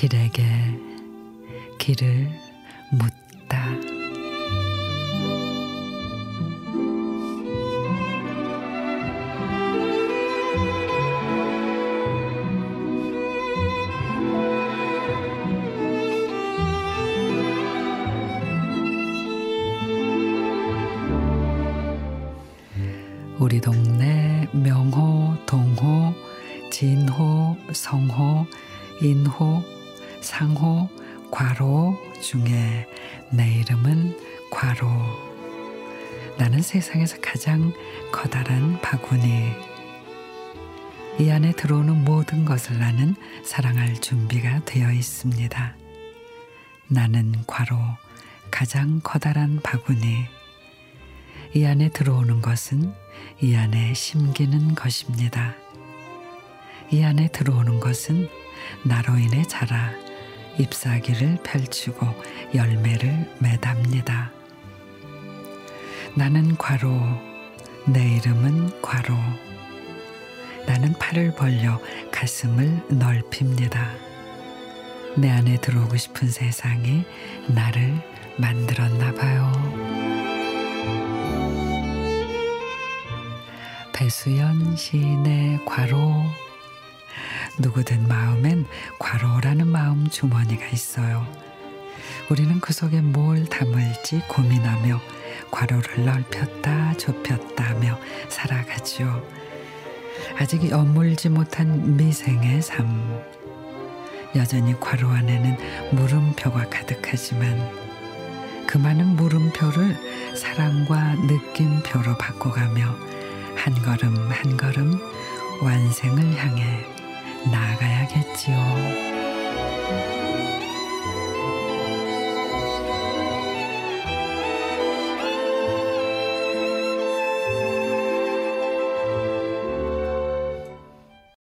길에게 길을 묻다. 우리 동네 명호, 동호, 진호, 성호, 인호, 상호, 괄호 중에 내 이름은 괄호. 나는 세상에서 가장 커다란 바구니. 이 안에 들어오는 모든 것을 나는 사랑할 준비가 되어 있습니다. 나는 괄호, 가장 커다란 바구니. 이 안에 들어오는 것은 이 안에 심기는 것입니다. 이 안에 들어오는 것은 나로 인해 자라 잎사귀를 펼치고 열매를 맺답니다. 나는 과로, 내 이름은 과로. 나는 팔을 벌려 가슴을 넓힙니다. 내 안에 들어오고 싶은 세상이 나를 만들었나 봐요. 배수연 시인의 과로 누구든 마음엔 과로라는 마음 주머니가 있어요. 우리는 그 속에 뭘 담을지 고민하며 과로를 넓혔다 좁혔다며 살아가지요. 아직 엿물지 못한 미생의 삶. 여전히 과로 안에는 물음표가 가득하지만 그 많은 물음표를 사랑과 느낌표로 바꿔가며 한 걸음 한 걸음 완생을 향해 나아가야겠지요.